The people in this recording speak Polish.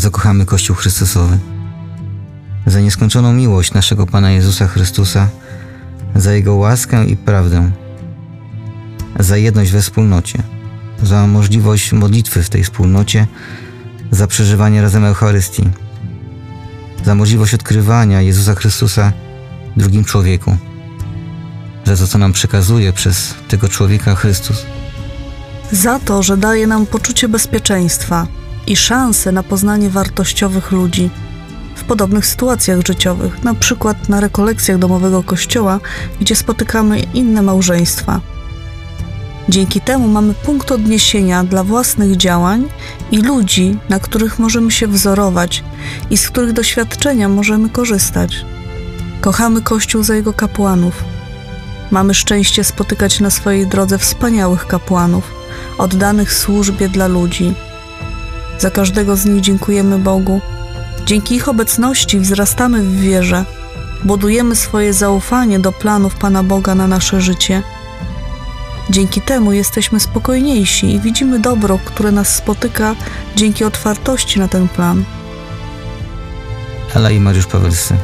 Bardzo kochamy Kościół Chrystusowy. Za nieskończoną miłość naszego Pana Jezusa Chrystusa, za Jego łaskę i prawdę, za jedność we wspólnocie, za możliwość modlitwy w tej wspólnocie, za przeżywanie razem Eucharystii, za możliwość odkrywania Jezusa Chrystusa drugim człowieku, za to, co nam przekazuje przez tego człowieka Chrystus. Za to, że daje nam poczucie bezpieczeństwa i szansę na poznanie wartościowych ludzi w podobnych sytuacjach życiowych, na przykład na rekolekcjach domowego kościoła, gdzie spotykamy inne małżeństwa. Dzięki temu mamy punkt odniesienia dla własnych działań i ludzi, na których możemy się wzorować i z których doświadczenia możemy korzystać. Kochamy Kościół za jego kapłanów. Mamy szczęście spotykać na swojej drodze wspaniałych kapłanów, oddanych służbie dla ludzi. Za każdego z nich dziękujemy Bogu. Dzięki ich obecności wzrastamy w wierze, budujemy swoje zaufanie do planów Pana Boga na nasze życie. Dzięki temu jesteśmy spokojniejsi i widzimy dobro, które nas spotyka dzięki otwartości na ten plan. Ela i Mariusz Pawelscy.